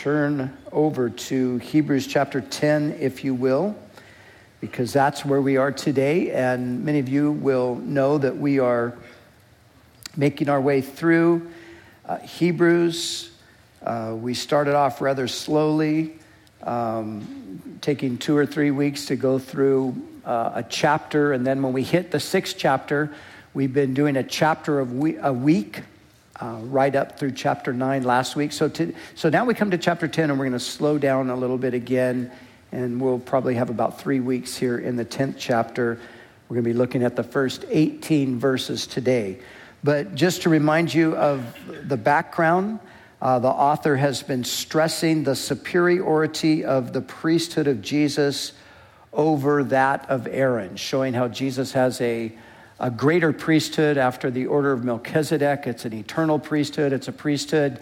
turn over to Hebrews chapter 10, if you will, because that's where we are today. And many of you will know that we are making our way through uh, Hebrews. Uh, we started off rather slowly, um, taking two or three weeks to go through uh, a chapter. And then when we hit the sixth chapter, we've been doing a chapter of we- a week uh, right up through chapter 9 last week. So, to, so now we come to chapter 10, and we're going to slow down a little bit again, and we'll probably have about three weeks here in the 10th chapter. We're going to be looking at the first 18 verses today. But just to remind you of the background, uh, the author has been stressing the superiority of the priesthood of Jesus over that of Aaron, showing how Jesus has a a greater priesthood after the order of Melchizedek. It's an eternal priesthood. It's a priesthood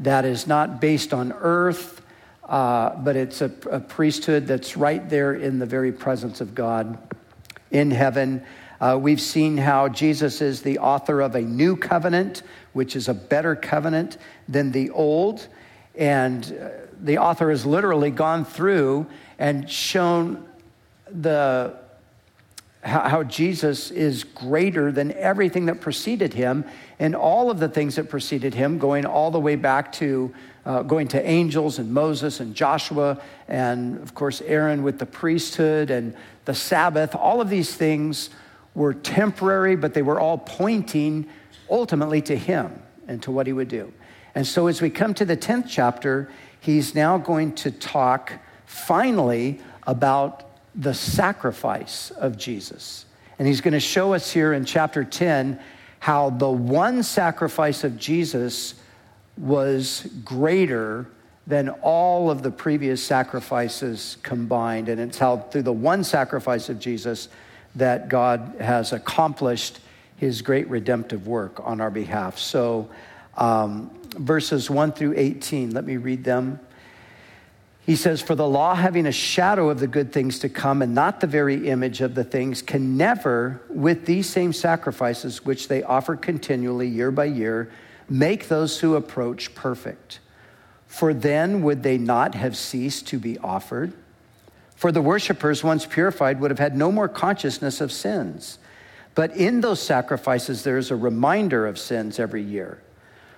that is not based on earth, uh, but it's a, a, priesthood that's right there in the very presence of God in heaven. Uh, we've seen how Jesus is the author of a new covenant, which is a better covenant than the old. And uh, the author has literally gone through and shown the how, Jesus is greater than everything that preceded him and all of the things that preceded him, going all the way back to uh, going to angels and Moses and Joshua, and of course, Aaron with the priesthood and the Sabbath. All of these things were temporary, but they were all pointing ultimately to him and to what he would do. And so, as we come to the 10th chapter, he's now going to talk finally about the sacrifice of Jesus. And he's going to show us here in chapter 10 how the one sacrifice of Jesus was greater than all of the previous sacrifices combined. And it's how through the one sacrifice of Jesus that God has accomplished his great redemptive work on our behalf. So, um, verses 1 through 18, let me read them. He says, For the law, having a shadow of the good things to come and not the very image of the things, can never, with these same sacrifices which they offer continually year by year, make those who approach perfect. For then would they not have ceased to be offered? For the worshippers, once purified, would have had no more consciousness of sins. But in those sacrifices, there is a reminder of sins every year.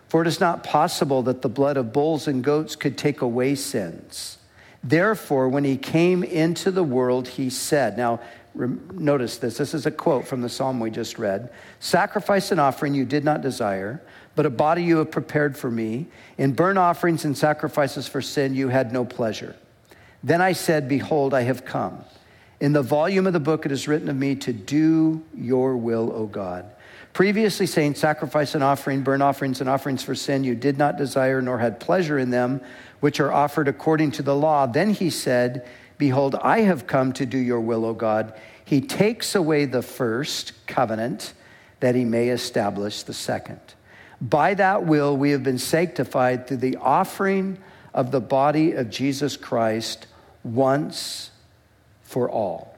For it is not possible that the blood of bulls and goats could take away sins. Therefore, when he came into the world, he said, Now, notice this. This is a quote from the psalm we just read Sacrifice and offering you did not desire, but a body you have prepared for me. In burnt offerings and sacrifices for sin you had no pleasure. Then I said, Behold, I have come. In the volume of the book it is written of me to do your will, O God. Previously saying, Sacrifice and offering, burnt offerings and offerings for sin you did not desire nor had pleasure in them which are offered according to the law. Then he said, Behold, I have come to do your will, O God. He takes away the first covenant that he may establish the second. By that will, we have been sanctified through the offering of the body of Jesus Christ once for all.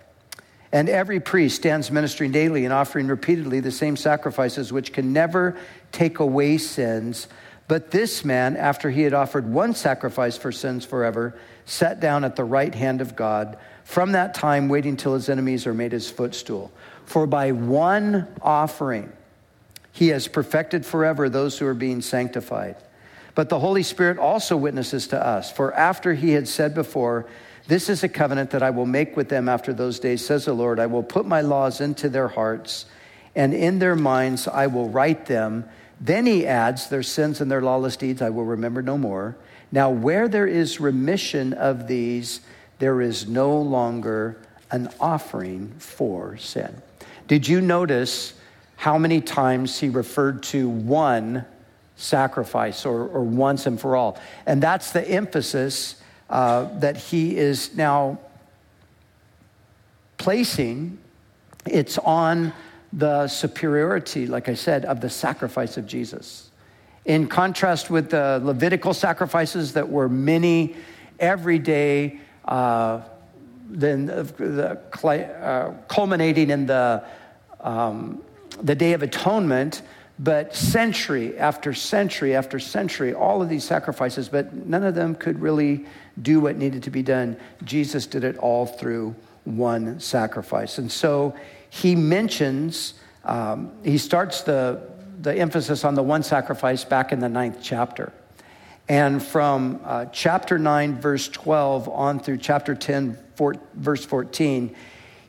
And every priest stands ministering daily and offering repeatedly the same sacrifices, which can never take away sins but this man, after he had offered one sacrifice for sins forever, sat down at the right hand of God, from that time waiting till his enemies are made his footstool. For by one offering, he has perfected forever those who are being sanctified. But the Holy Spirit also witnesses to us. For after he had said before, This is a covenant that I will make with them after those days, says the Lord, I will put my laws into their hearts, and in their minds I will write them then he adds, Their sins and their lawless deeds I will remember no more. Now, where there is remission of these, there is no longer an offering for sin. Did you notice how many times he referred to one sacrifice or, or once and for all? And that's the emphasis uh, that he is now placing. It's on the superiority, like I said, of the sacrifice of Jesus. In contrast with the Levitical sacrifices that were many every day, uh, then the, uh, culminating in the, um, the Day of Atonement, But century after century after century, all of these sacrifices, but none of them could really do what needed to be done. Jesus did it all through one sacrifice. And so he mentions, um, he starts the, the emphasis on the one sacrifice back in the ninth chapter. And from uh, chapter 9, verse 12, on through chapter 10, four, verse 14,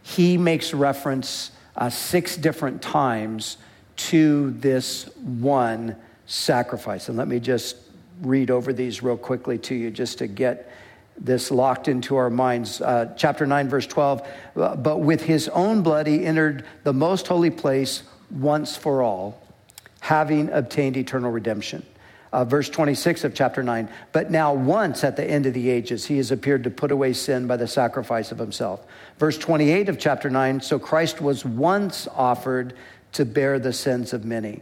he makes reference uh, six different times to this one sacrifice. And let me just read over these real quickly to you just to get this locked into our minds. Uh, chapter 9, verse 12. Uh, but with his own blood, he entered the most holy place once for all, having obtained eternal redemption. Uh, verse 26 of chapter 9. But now, once at the end of the ages, he has appeared to put away sin by the sacrifice of himself. Verse 28 of chapter 9. So Christ was once offered to bear the sins of many.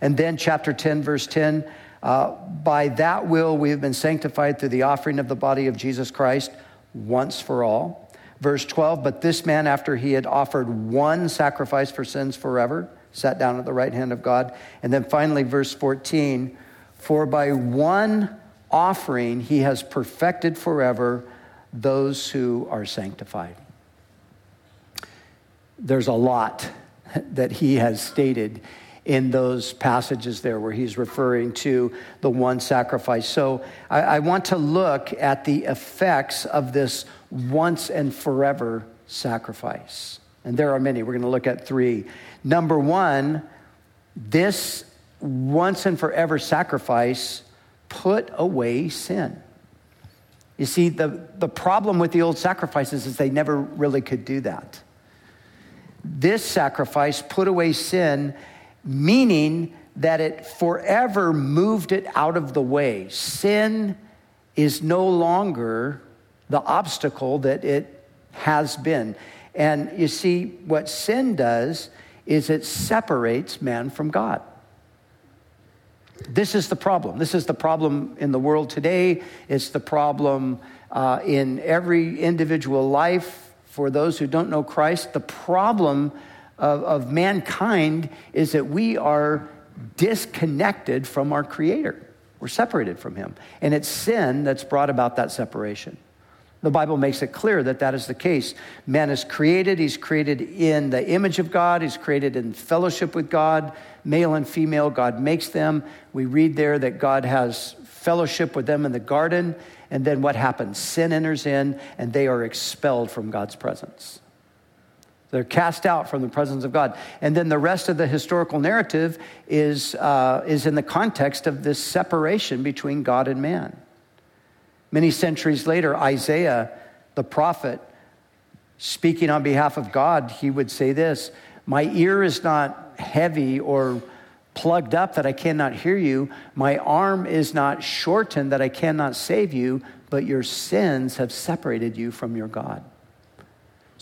And then, chapter 10, verse 10 uh, by that will we have been sanctified through the offering of the body of Jesus Christ once for all. Verse 12, but this man, after he had offered one sacrifice for sins forever, sat down at the right hand of God. And then finally, verse 14, for by one offering he has perfected forever those who are sanctified. There's a lot that he has stated in those passages there where he's referring to the one sacrifice. So I, I, want to look at the effects of this once and forever sacrifice. And there are many. We're going to look at three. Number one, this once and forever sacrifice put away sin. You see, the, the problem with the old sacrifices is they never really could do that. This sacrifice put away sin, meaning that it forever moved it out of the way. Sin is no longer the obstacle that it has been. And you see, what sin does is it separates man from God. This is the problem. This is the problem in the world today. It's the problem uh, in every individual life for those who don't know Christ, the problem of, of mankind is that we are disconnected from our Creator. We're separated from Him. And it's sin that's brought about that separation. The Bible makes it clear that that is the case. Man is created, he's created in the image of God, he's created in fellowship with God, male and female, God makes them. We read there that God has fellowship with them in the garden, and then what happens? Sin enters in, and they are expelled from God's presence. They're cast out from the presence of God. And then the rest of the historical narrative is, uh, is in the context of this separation between God and man. Many centuries later, Isaiah, the prophet, speaking on behalf of God, he would say this My ear is not heavy or plugged up that I cannot hear you. My arm is not shortened that I cannot save you, but your sins have separated you from your God.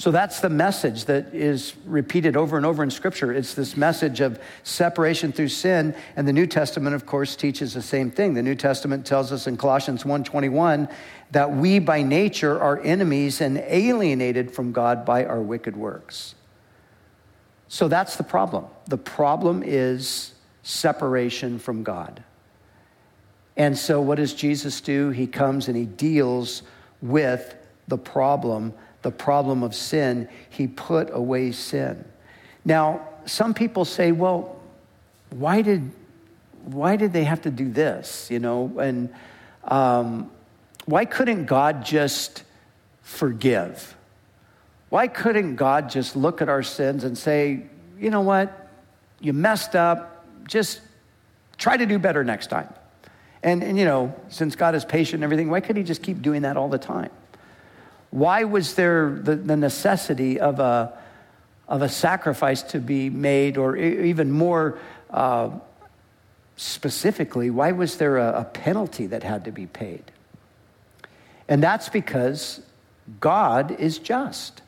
So that's the message that is repeated over and over in Scripture. It's this message of separation through sin, and the New Testament, of course, teaches the same thing. The New Testament tells us in Colossians 1:21 that we by nature are enemies and alienated from God by our wicked works. So that's the problem. The problem is separation from God. And so, what does Jesus do? He comes and he deals with the problem, the problem of sin. He put away sin. Now, some people say, well, why did, why did they have to do this? You know, and um, why couldn't God just forgive? Why couldn't God just look at our sins and say, you know what? You messed up just try to do better next time. And, and, you know, since God is patient and everything, why could he just keep doing that all the time? Why was there the, the necessity of a, of a sacrifice to be made, or even more uh, specifically, why was there a, a penalty that had to be paid? And that's because God is just.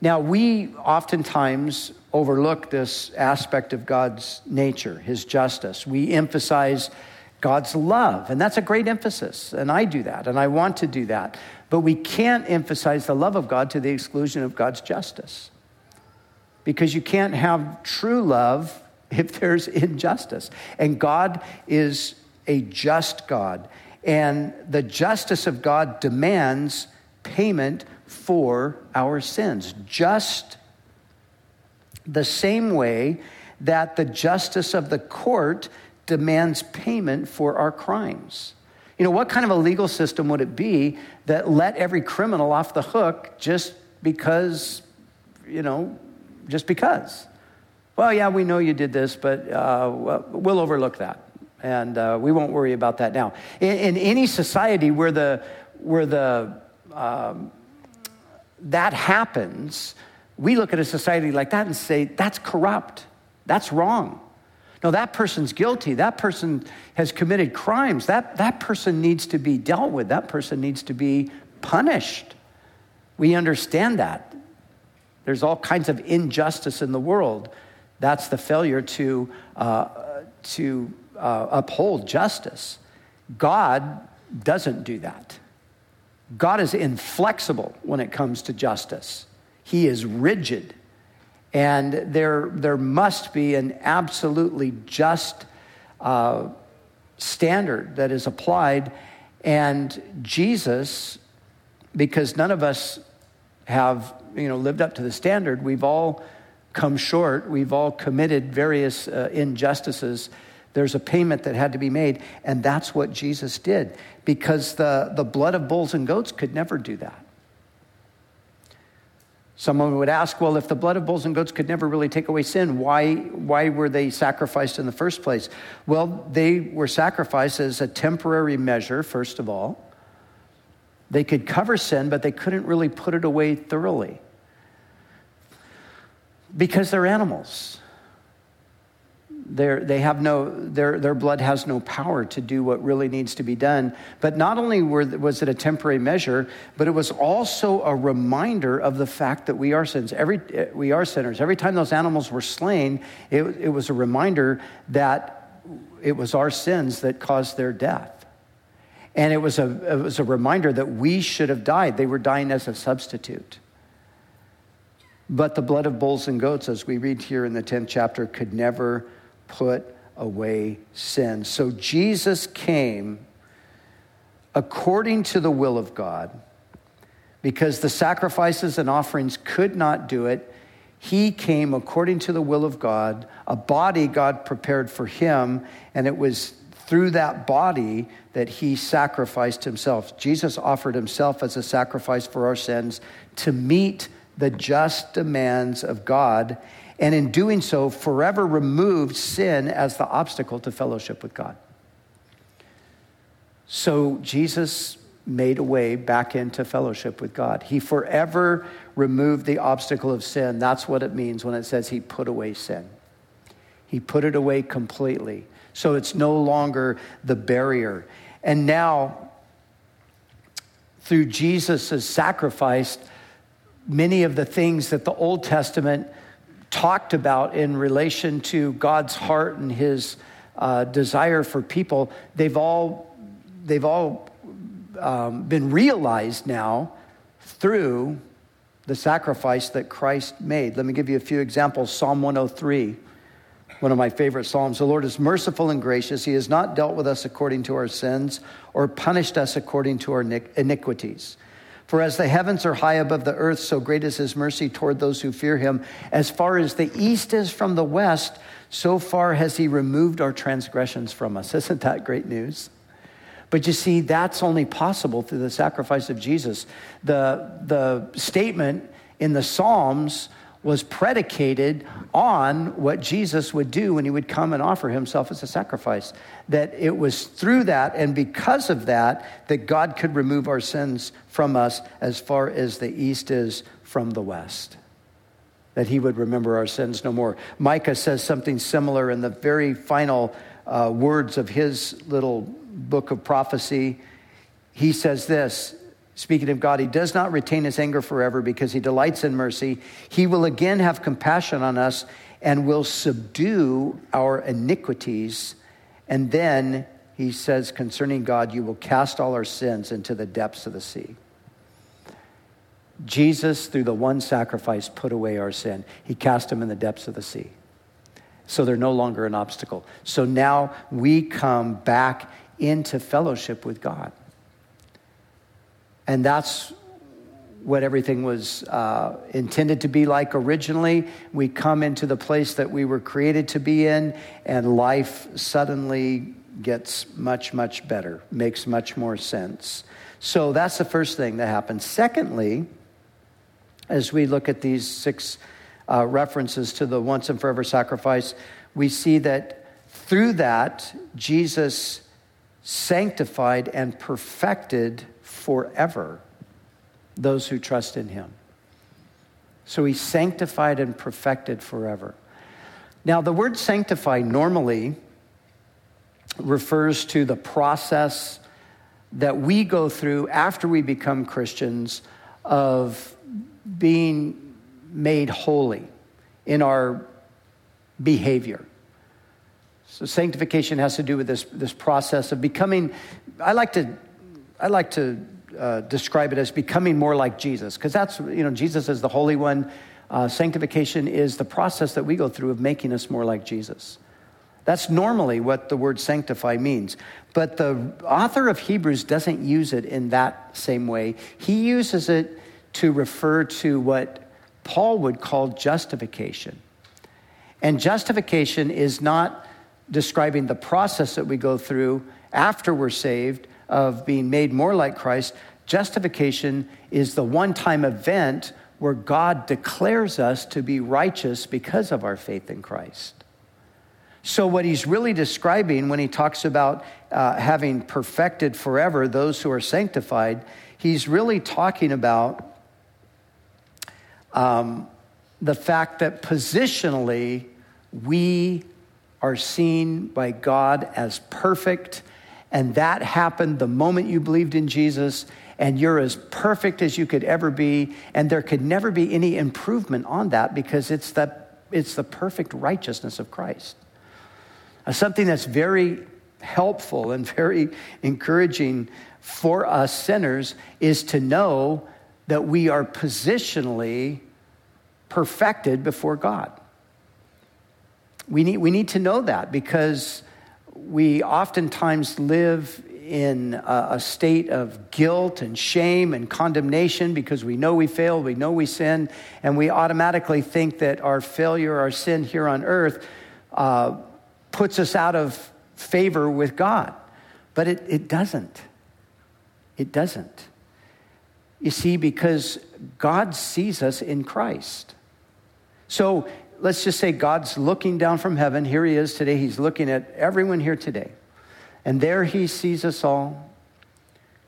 Now, we oftentimes overlook this aspect of God's nature, his justice. We emphasize God's love, and that's a great emphasis, and I do that, and I want to do that. But we can't emphasize the love of God to the exclusion of God's justice. Because you can't have true love if there's injustice. And God is a just God. And the justice of God demands payment for our sins. Just the same way that the justice of the court demands payment for our crimes. You know, what kind of a legal system would it be that let every criminal off the hook just because, you know, just because? Well, yeah, we know you did this, but uh, we'll overlook that. And uh, we won't worry about that now. In, in, any society where the, where the, um, that happens, we look at a society like that and say, that's corrupt. That's wrong. No, that person's guilty. That person has committed crimes. That, that person needs to be dealt with. That person needs to be punished. We understand that. There's all kinds of injustice in the world. That's the failure to, uh, to uh, uphold justice. God doesn't do that. God is inflexible when it comes to justice, He is rigid. And there, there must be an absolutely just uh, standard that is applied. And Jesus, because none of us have you know, lived up to the standard, we've all come short, we've all committed various uh, injustices. There's a payment that had to be made, and that's what Jesus did because the, the blood of bulls and goats could never do that. Someone would ask, well, if the blood of bulls and goats could never really take away sin, why, why were they sacrificed in the first place? Well, they were sacrificed as a temporary measure, first of all. They could cover sin, but they couldn't really put it away thoroughly because they're animals. They're, they have no, their, their blood has no power to do what really needs to be done. But not only were, was it a temporary measure, but it was also a reminder of the fact that we are sins. Every, we are sinners. Every time those animals were slain, it, it was a reminder that it was our sins that caused their death. And it was, a, it was a reminder that we should have died. They were dying as a substitute. But the blood of bulls and goats, as we read here in the 10th chapter, could never put away sin. So Jesus came according to the will of God because the sacrifices and offerings could not do it. He came according to the will of God, a body God prepared for him, and it was through that body that he sacrificed himself. Jesus offered himself as a sacrifice for our sins to meet the just demands of God and in doing so, forever removed sin as the obstacle to fellowship with God. So Jesus made a way back into fellowship with God. He forever removed the obstacle of sin. That's what it means when it says he put away sin. He put it away completely. So it's no longer the barrier. And now, through Jesus' sacrifice, many of the things that the Old Testament talked about in relation to God's heart and his uh, desire for people, they've all, they've all um, been realized now through the sacrifice that Christ made. Let me give you a few examples. Psalm 103, one of my favorite Psalms. The Lord is merciful and gracious. He has not dealt with us according to our sins or punished us according to our iniquities. For as the heavens are high above the earth, so great is his mercy toward those who fear him. As far as the east is from the west, so far has he removed our transgressions from us. Isn't that great news? But you see, that's only possible through the sacrifice of Jesus. The, the statement in the Psalms was predicated on what Jesus would do when he would come and offer himself as a sacrifice. That it was through that and because of that that God could remove our sins from us as far as the east is from the west. That he would remember our sins no more. Micah says something similar in the very final uh, words of his little book of prophecy. He says this Speaking of God, he does not retain his anger forever because he delights in mercy. He will again have compassion on us and will subdue our iniquities. And then he says concerning God, you will cast all our sins into the depths of the sea. Jesus, through the one sacrifice, put away our sin. He cast them in the depths of the sea. So they're no longer an obstacle. So now we come back into fellowship with God. And that's what everything was uh, intended to be like originally. We come into the place that we were created to be in, and life suddenly gets much, much better, makes much more sense. So that's the first thing that happens. Secondly, as we look at these six uh, references to the once and forever sacrifice, we see that through that, Jesus sanctified and perfected forever those who trust in him. So he sanctified and perfected forever. Now, the word sanctify normally refers to the process that we go through after we become Christians of being made holy in our behavior. So sanctification has to do with this, this process of becoming, I like to, I like to uh, describe it as becoming more like Jesus, because that's, you know, Jesus is the Holy One. Uh, sanctification is the process that we go through of making us more like Jesus. That's normally what the word sanctify means. But the author of Hebrews doesn't use it in that same way. He uses it to refer to what Paul would call justification. And justification is not describing the process that we go through after we're saved of being made more like Christ. Justification is the one time event where God declares us to be righteous because of our faith in Christ. So, what he's really describing when he talks about uh, having perfected forever those who are sanctified, he's really talking about um, the fact that positionally we are seen by God as perfect, and that happened the moment you believed in Jesus, and you're as perfect as you could ever be, and there could never be any improvement on that because it's the, it's the perfect righteousness of Christ. Uh, something that's very helpful and very encouraging for us sinners is to know that we are positionally perfected before God. We need, we need to know that because we oftentimes live in a, a, state of guilt and shame and condemnation because we know we fail, we know we sin, and we automatically think that our failure, our sin here on earth, uh, puts us out of favor with God. But it, it doesn't. It doesn't. You see, because God sees us in Christ. So let's just say God's looking down from heaven. Here he is today. He's looking at everyone here today. And there he sees us all.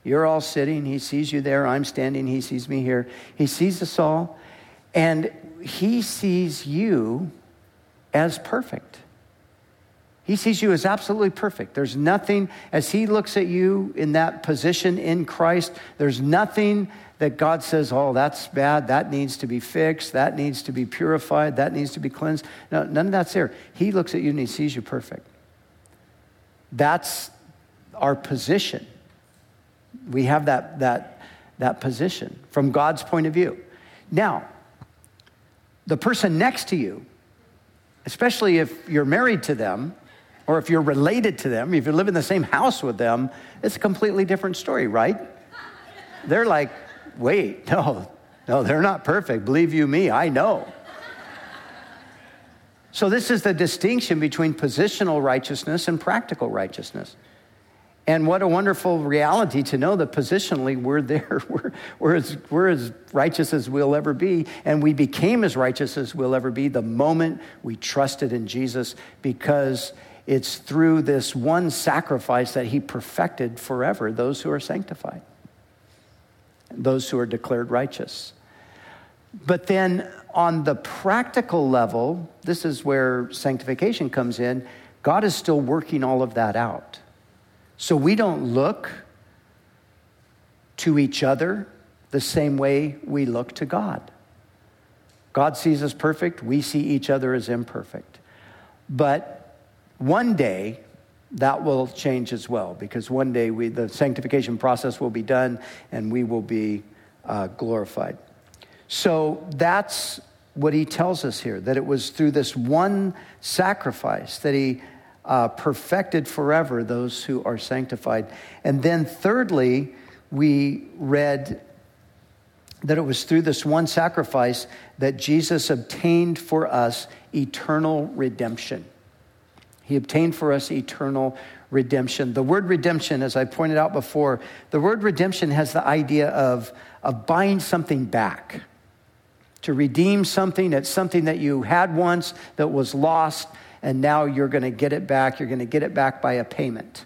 You're all sitting. He sees you there. I'm standing. He sees me here. He sees us all. And he sees you as perfect. He sees you as absolutely perfect. There's nothing, as He looks at you in that position in Christ, there's nothing that God says, oh, that's bad, that needs to be fixed, that needs to be purified, that needs to be cleansed. No, none of that's there. He looks at you and He sees you perfect. That's our position. We have that, that, that position from God's point of view. Now, the person next to you, especially if you're married to them, or if you're related to them, if you live in the same house with them, it's a completely different story, right? They're like, wait, no, no, they're not perfect. Believe you me, I know. So, this is the distinction between positional righteousness and practical righteousness. And what a wonderful reality to know that positionally we're there. We're, we're, as, we're as righteous as we'll ever be. And we became as righteous as we'll ever be the moment we trusted in Jesus because it's through this one sacrifice that he perfected forever those who are sanctified, those who are declared righteous. But then on the practical level, this is where sanctification comes in. God is still working all of that out. So we don't look to each other the same way we look to God. God sees us perfect, we see each other as imperfect. But one day, that will change as well because one day we, the sanctification process will be done and we will be uh, glorified. So that's what he tells us here that it was through this one sacrifice that he uh, perfected forever those who are sanctified. And then, thirdly, we read that it was through this one sacrifice that Jesus obtained for us eternal redemption. He obtained for us eternal redemption. The word redemption, as I pointed out before, the word redemption has the idea of, of buying something back. To redeem something, it's something that you had once that was lost, and now you're going to get it back. You're going to get it back by a payment.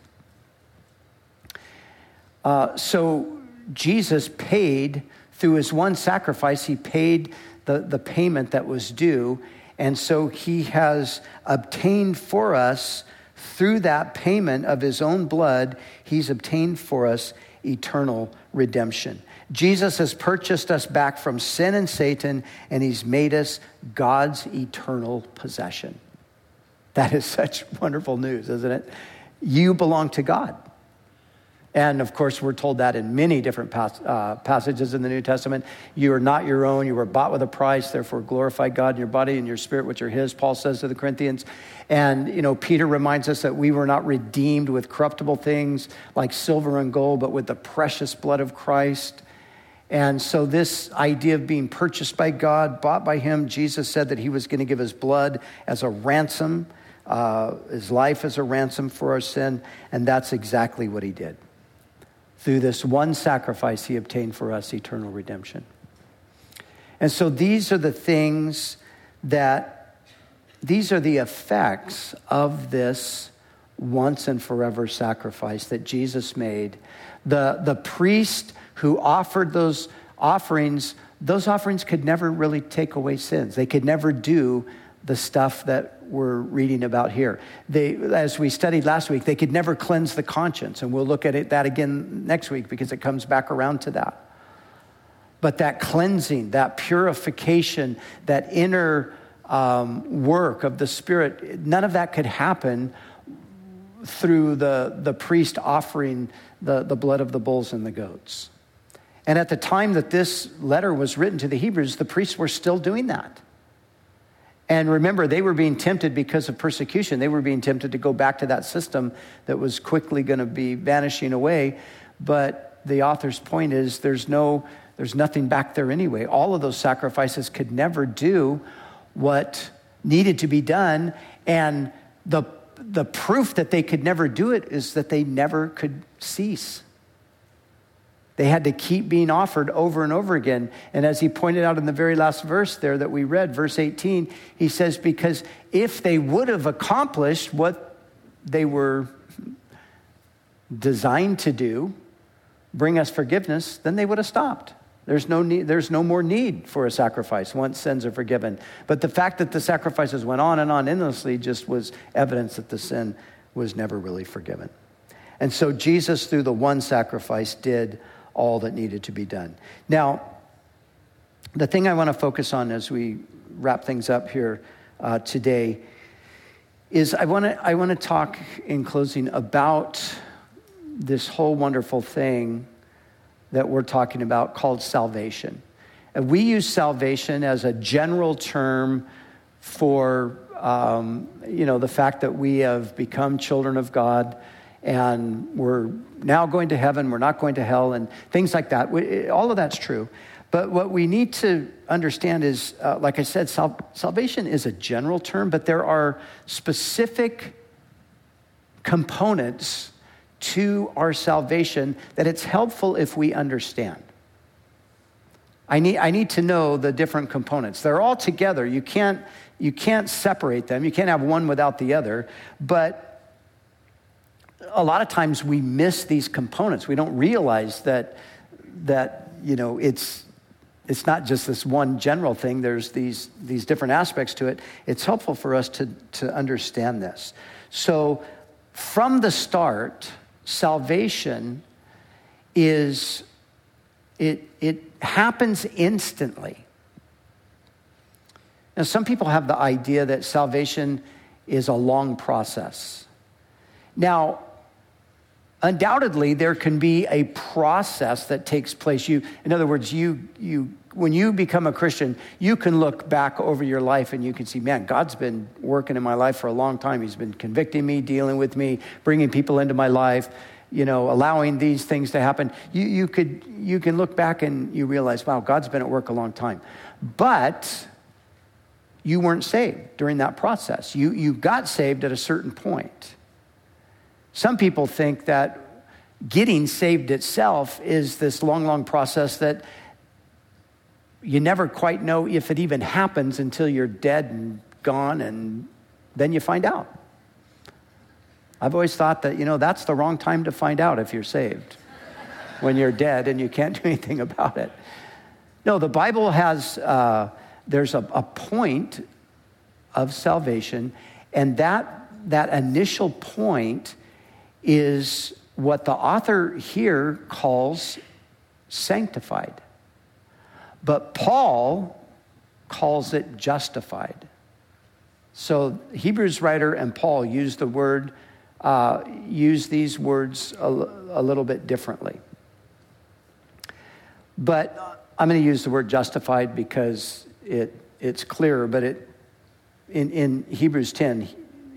Uh, so Jesus paid through his one sacrifice, he paid the, the payment that was due. And so he has obtained for us, through that payment of his own blood, he's obtained for us eternal redemption. Jesus has purchased us back from sin and Satan, and he's made us God's eternal possession. That is such wonderful news, isn't it? You belong to God. And of course, we're told that in many different pas- uh, passages in the New Testament. You are not your own. You were bought with a price. Therefore, glorify God in your body and your spirit, which are His, Paul says to the Corinthians. And, you know, Peter reminds us that we were not redeemed with corruptible things like silver and gold, but with the precious blood of Christ. And so, this idea of being purchased by God, bought by Him, Jesus said that He was going to give His blood as a ransom, uh, His life as a ransom for our sin. And that's exactly what He did. Through this one sacrifice, he obtained for us eternal redemption. And so these are the things that, these are the effects of this once and forever sacrifice that Jesus made. The, the priest who offered those offerings, those offerings could never really take away sins. They could never do the stuff that we're reading about here. They, as we studied last week, they could never cleanse the conscience, and we'll look at it, that again next week because it comes back around to that. But that cleansing, that purification, that inner um, work of the Spirit, none of that could happen through the, the priest offering the, the blood of the bulls and the goats. And at the time that this letter was written to the Hebrews, the priests were still doing that. And remember, they were being tempted because of persecution. They were being tempted to go back to that system that was quickly going to be vanishing away. But the author's point is there's no there's nothing back there anyway. All of those sacrifices could never do what needed to be done. And the the proof that they could never do it is that they never could cease. They had to keep being offered over and over again. And as he pointed out in the very last verse there that we read, verse 18, he says, Because if they would have accomplished what they were designed to do, bring us forgiveness, then they would have stopped. There's no, need, there's no more need for a sacrifice once sins are forgiven. But the fact that the sacrifices went on and on endlessly just was evidence that the sin was never really forgiven. And so Jesus, through the one sacrifice, did all that needed to be done. Now, the thing I want to focus on as we wrap things up here uh, today is I want to I want to talk in closing about this whole wonderful thing that we're talking about called salvation. And we use salvation as a general term for um, you know the fact that we have become children of God and we're now going to heaven, we're not going to hell, and things like that. We, all of that's true. But what we need to understand is, uh, like I said, sal- salvation is a general term, but there are specific components to our salvation that it's helpful if we understand. I need, I need to know the different components. They're all together. You can't, you can't separate them. You can't have one without the other. But a lot of times we miss these components. We don't realize that, that you know, it's, it's not just this one general thing, there's these, these different aspects to it. It's helpful for us to, to understand this. So, from the start, salvation is, it, it happens instantly. Now, some people have the idea that salvation is a long process. Now, undoubtedly there can be a process that takes place. You in other words you you when you become a christian you can look back over your life and you can see man god's been working in my life for a long time. He's been convicting me dealing with me bringing people into my life you know allowing these things to happen. You, you could you can look back and you realize wow god's been at work a long time. But you weren't saved during that process. You you got saved at a certain point some people think that getting saved itself is this long, long process that you never quite know if it even happens until you're dead and gone, and then you find out. I've always thought that, you know, that's the wrong time to find out if you're saved when you're dead and you can't do anything about it. No, the Bible has, uh, there's a, a point of salvation, and that, that initial point is what the author here calls sanctified. But Paul calls it justified. So Hebrews writer and Paul use the word, uh, use these words a, a little bit differently. But I'm going to use the word justified because it, it's clearer, but it, in, in Hebrews 10,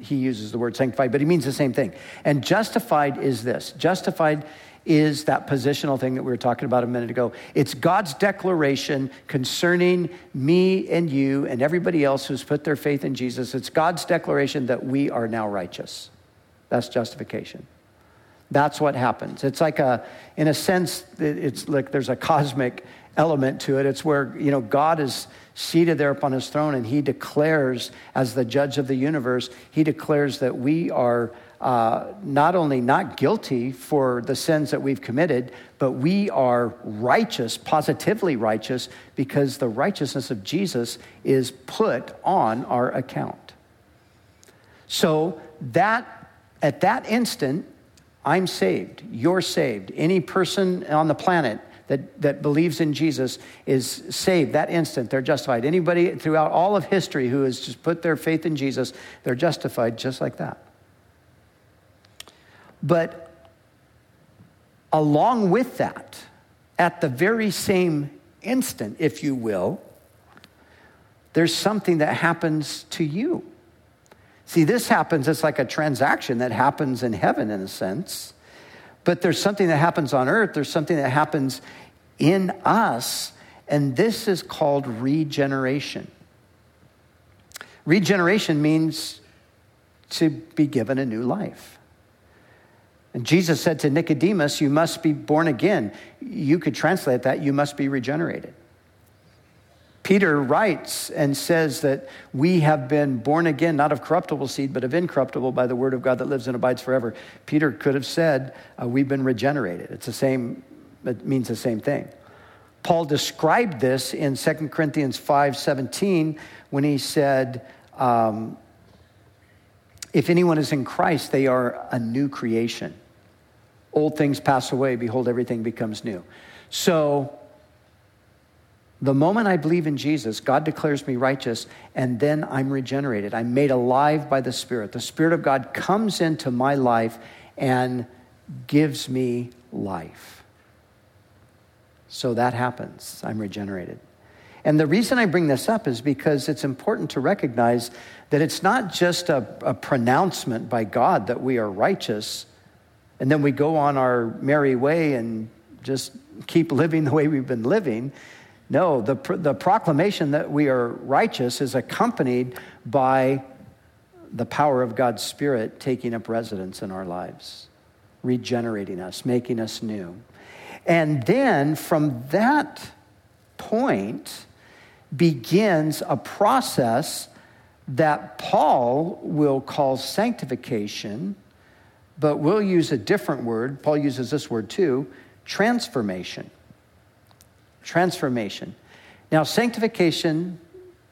he uses the word sanctified, but he means the same thing. And justified is this justified is that positional thing that we were talking about a minute ago. It's God's declaration concerning me and you and everybody else who's put their faith in Jesus. It's God's declaration that we are now righteous. That's justification. That's what happens. It's like a, in a sense, it's like there's a cosmic element to it. It's where, you know, God is seated there upon his throne and he declares, as the judge of the universe, he declares that we are uh, not only not guilty for the sins that we've committed, but we are righteous, positively righteous, because the righteousness of Jesus is put on our account. So that at that instant, I'm saved. You're saved. Any person on the planet that, that believes in Jesus is saved that instant. They're justified. Anybody throughout all of history who has just put their faith in Jesus, they're justified just like that. But along with that, at the very same instant, if you will, there's something that happens to you. See, this happens, it's like a transaction that happens in heaven in a sense. But there's something that happens on earth, there's something that happens in us, and this is called regeneration. Regeneration means to be given a new life. And Jesus said to Nicodemus, You must be born again. You could translate that, you must be regenerated. Peter writes and says that we have been born again, not of corruptible seed, but of incorruptible by the word of God that lives and abides forever. Peter could have said, uh, We've been regenerated. It's the same, it means the same thing. Paul described this in 2 Corinthians 5 17 when he said, um, If anyone is in Christ, they are a new creation. Old things pass away, behold, everything becomes new. So, the moment I believe in Jesus, God declares me righteous, and then I'm regenerated. I'm made alive by the Spirit. The Spirit of God comes into my life and gives me life. So that happens. I'm regenerated. And the reason I bring this up is because it's important to recognize that it's not just a, a, pronouncement by God that we are righteous, and then we go on our merry way and just keep living the way we've been living. No, the, the proclamation that we are righteous is accompanied by the power of God's Spirit taking up residence in our lives, regenerating us, making us new. And then from that point begins a process that Paul will call sanctification, but we'll use a different word. Paul uses this word too transformation transformation. Now, sanctification,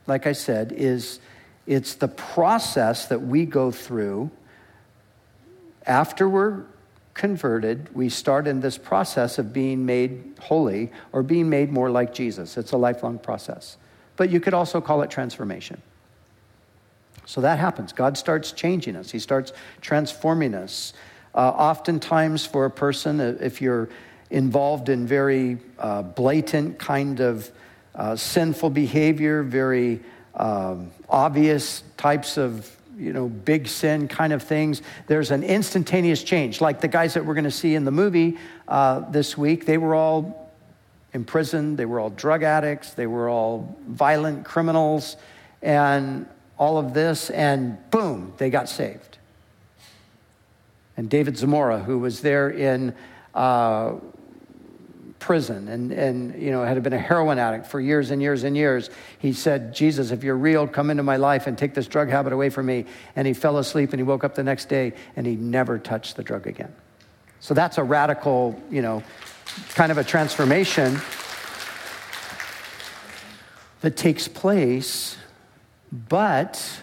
like I said, is it's the process that we go through after we're converted, we start in this process of being made holy or being made more like Jesus. It's a lifelong process. But you could also call it transformation. So that happens. God starts changing us, He starts transforming us. oftentimes, for a person, uh, if you're involved in very uh, blatant kind of uh, sinful behavior, very um, obvious types of you know big sin kind of things there's an instantaneous change. Like the guys that we're going to see in the movie uh, this week they were all imprisoned they were all drug addicts they were all violent criminals and all of this and boom they got saved. And david zamora who was there in uh, prison. And, and you know had been a heroin addict for years and years and years. He said jesus if you're real come into my life and take this drug habit away from me. And he fell asleep and he woke up the next day and he never touched the drug again. So that's a radical you know kind of a transformation that takes place but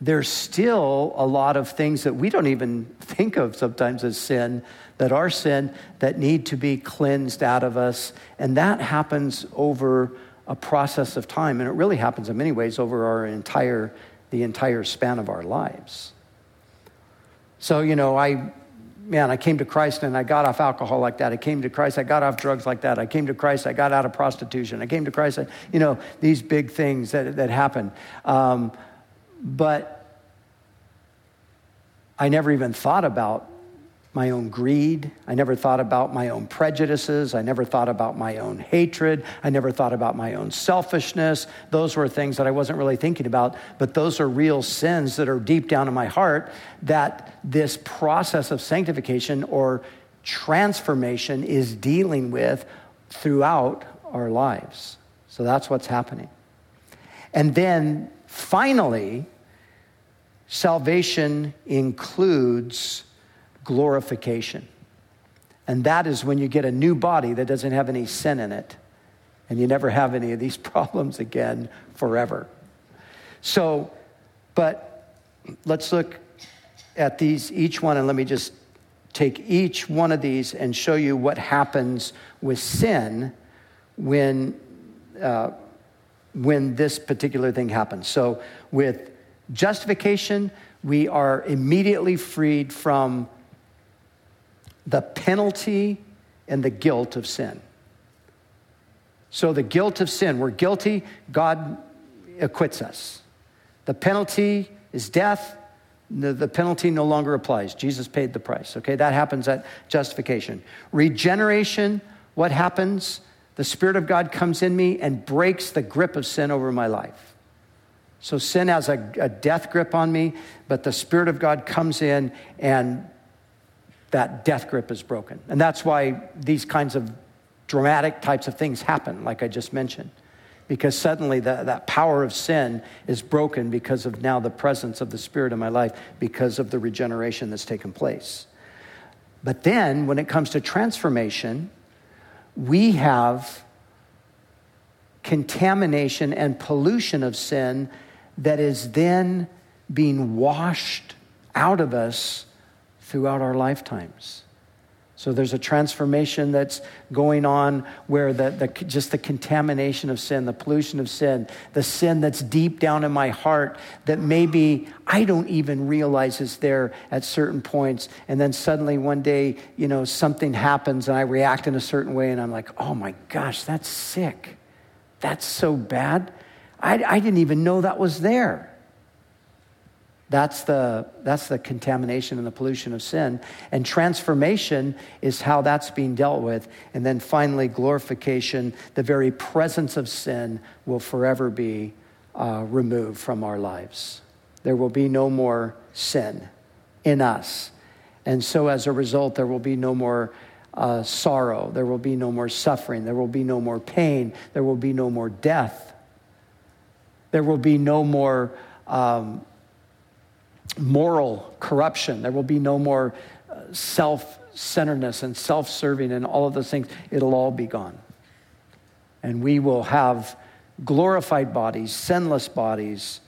there's still a lot of things that we don't even think of sometimes as sin that are sin that need to be cleansed out of us. And that happens over a process of time. And it really happens in many ways over our entire, the entire span of our lives. So, you know, I, man, I came to Christ and I got off alcohol like that. I came to Christ, I got off drugs like that. I came to Christ, I got out of prostitution. I came to Christ, I, you know, these big things that, that happen. Um, but I never even thought about my own greed. I never thought about my own prejudices. I never thought about my own hatred. I never thought about my own selfishness. Those were things that I wasn't really thinking about, but those are real sins that are deep down in my heart that this process of sanctification or transformation is dealing with throughout our lives. So that's what's happening. And then finally, salvation includes glorification. And that is when you get a new body that doesn't have any sin in it. And you never have any of these problems again forever. So, but let's look at these, each one, and let me just take each one of these and show you what happens with sin when, uh, when this particular thing happens. So, with justification, we are immediately freed from the penalty and the guilt of sin. So, the guilt of sin, we're guilty, God acquits us. The penalty is death, the, penalty no longer applies. Jesus paid the price. Okay, that happens at justification. Regeneration, what happens? The Spirit of God comes in me and breaks the grip of sin over my life. So sin has a, a death grip on me, but the Spirit of God comes in and that death grip is broken. And that's why these kinds of dramatic types of things happen, like I just mentioned. Because suddenly the, that power of sin is broken because of now the presence of the Spirit in my life, because of the regeneration that's taken place. But then when it comes to transformation, we have contamination and pollution of sin that is then being washed out of us throughout our lifetimes. So there's a transformation that's going on where the, the, just the contamination of sin, the pollution of sin, the sin that's deep down in my heart that maybe I don't even realize is there at certain points. And then suddenly one day, you know, something happens and I react in a certain way and I'm like, oh my gosh, that's sick. That's so bad. I, I didn't even know that was there. That's the, that's the contamination and the pollution of sin. And transformation is how that's being dealt with. And then finally, glorification, the very presence of sin will forever be uh, removed from our lives. There will be no more sin in us. And so, as a result, there will be no more uh, sorrow. There will be no more suffering. There will be no more pain. There will be no more death. There will be no more um, moral corruption. There will be no more uh, self centeredness and self serving and all of those things. It'll all be gone. And we will have glorified bodies, sinless bodies,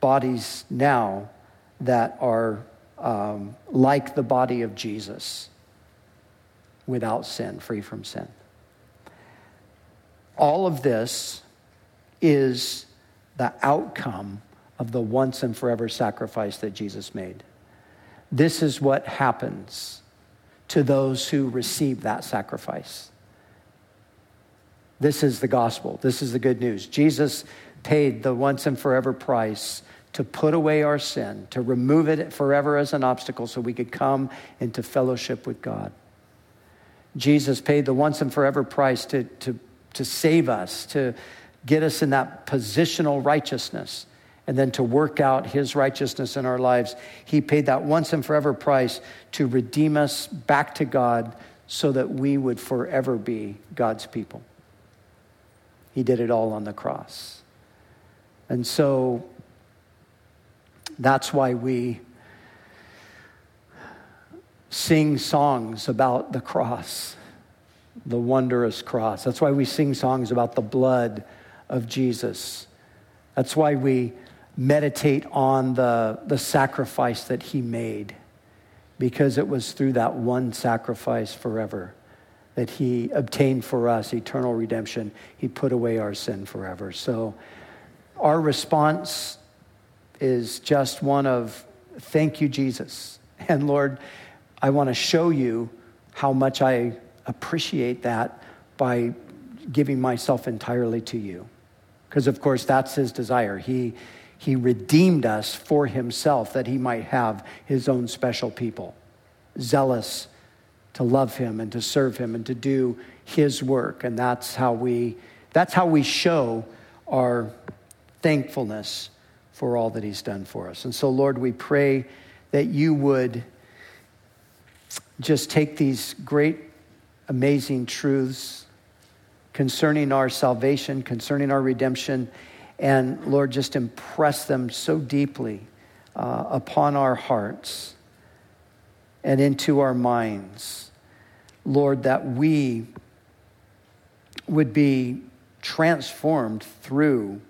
bodies now that are um, like the body of Jesus without sin, free from sin. All of this is the outcome of the once and forever sacrifice that Jesus made. this is what happens to those who receive that sacrifice. This is the gospel. This is the good news. Jesus paid the once and forever price to put away our sin, to remove it forever as an obstacle so we could come into fellowship with God. Jesus paid the once and forever price to, to, to save us, to get us in that positional righteousness, and then to work out his righteousness in our lives. He paid that once and forever price to redeem us back to God so that we would forever be God's people. He did it all on the cross. And so that's why we sing songs about the cross, the wondrous cross. That's why we sing songs about the blood of Jesus. That's why we meditate on the, the sacrifice that he made, because it was through that one sacrifice forever that he obtained for us eternal redemption. He put away our sin forever. So our response is just one of thank you, Jesus. And Lord, I want to show you how much I appreciate that by giving myself entirely to you. Because, of course, that's his desire. He, he redeemed us for himself that he might have his own special people, zealous to love him and to serve him and to do his work. And that's how we, that's how we show our thankfulness for all that he's done for us. And so, Lord, we pray that you would just take these great, amazing truths concerning our salvation, concerning our redemption, and Lord, just impress them so deeply uh, upon our hearts and into our minds. Lord, that we would be transformed through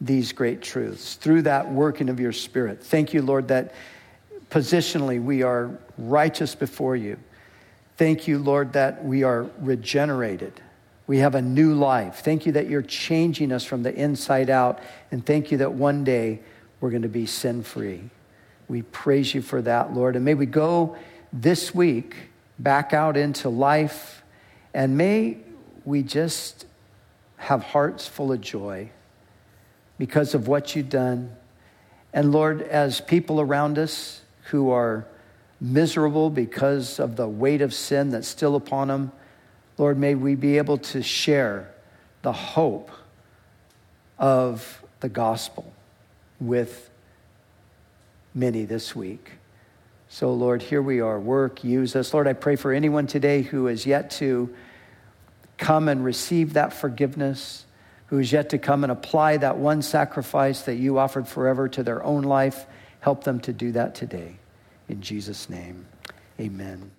these great truths, through that working of your Spirit. Thank you, Lord, that positionally we are righteous before you. Thank you, Lord, that we are regenerated. We have a new life. Thank you that you're changing us from the inside out. And thank you that one day we're going to be sin free. We praise you for that, Lord. And may we go this week back out into life. And may we just have hearts full of joy because of what you've done. And Lord, as people around us, who are miserable because of the weight of sin that's still upon them, Lord, may we be able to share the hope of the gospel with many this week. So, Lord, here we are. Work, use us. Lord, I pray for anyone today who has yet to come and receive that forgiveness, who has yet to come and apply that one sacrifice that you offered forever to their own life. Help them to do that today. In Jesus' name, amen.